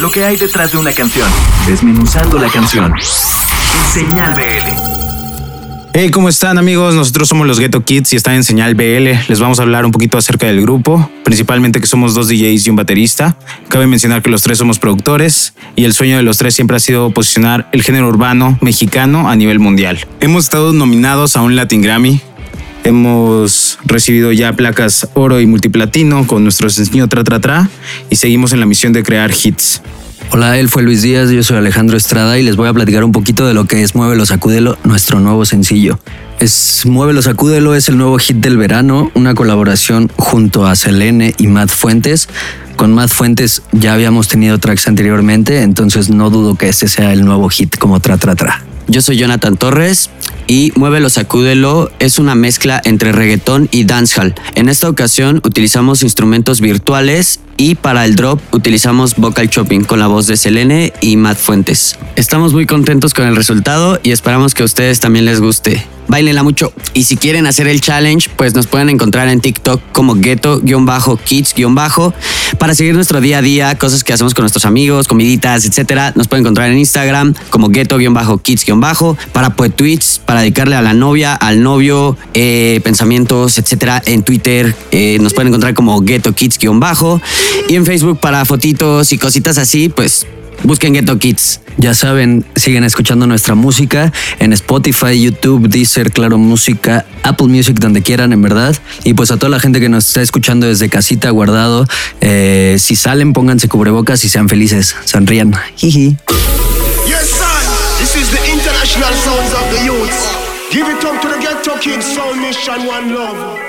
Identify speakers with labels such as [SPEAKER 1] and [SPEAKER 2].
[SPEAKER 1] lo que hay detrás de una canción, desmenuzando la canción. Señal BL.
[SPEAKER 2] Hey, ¿cómo están amigos? Nosotros somos los Ghetto Kids y están en Señal BL. Les vamos a hablar un poquito acerca del grupo, principalmente que somos dos DJs y un baterista. Cabe mencionar que los tres somos productores y el sueño de los tres siempre ha sido posicionar el género urbano mexicano a nivel mundial. Hemos estado nominados a un Latin Grammy, Hemos recibido ya placas oro y multiplatino con nuestro sencillo Tra Tra Tra y seguimos en la misión de crear hits.
[SPEAKER 3] Hola, él fue Luis Díaz, yo soy Alejandro Estrada y les voy a platicar un poquito de lo que es Muévelo Sacúdelo, nuestro nuevo sencillo. Es Muévelo Sacúdelo es el nuevo hit del verano, una colaboración junto a Selene y Matt Fuentes. Con Matt Fuentes ya habíamos tenido tracks anteriormente, entonces no dudo que este sea el nuevo hit como Tra Tra Tra.
[SPEAKER 4] Yo soy Jonathan Torres y Muévelo Sacúdelo es una mezcla entre reggaetón y dancehall. En esta ocasión utilizamos instrumentos virtuales y para el drop utilizamos vocal chopping con la voz de Selene y Matt Fuentes. Estamos muy contentos con el resultado y esperamos que a ustedes también les guste. Bailenla mucho. Y si quieren hacer el challenge, pues nos pueden encontrar en TikTok como ghetto-kids- para seguir nuestro día a día, cosas que hacemos con nuestros amigos, comiditas, etcétera. Nos pueden encontrar en Instagram como ghetto-kids- para pues tweets, para dedicarle a la novia, al novio, eh, pensamientos, etcétera. En Twitter eh, nos pueden encontrar como ghetto kids- y en Facebook para fotitos y cositas así, pues busquen Ghetto Kids.
[SPEAKER 3] Ya saben, siguen escuchando nuestra música en Spotify, YouTube, Deezer, Claro Música, Apple Music, donde quieran, en verdad. Y pues a toda la gente que nos está escuchando desde casita, guardado, eh, si salen, pónganse cubrebocas y sean felices. Sonrían. Jiji.
[SPEAKER 5] Yes, son. This is the international sounds of the youths. Give it up to the ghetto kids, soul mission, one love.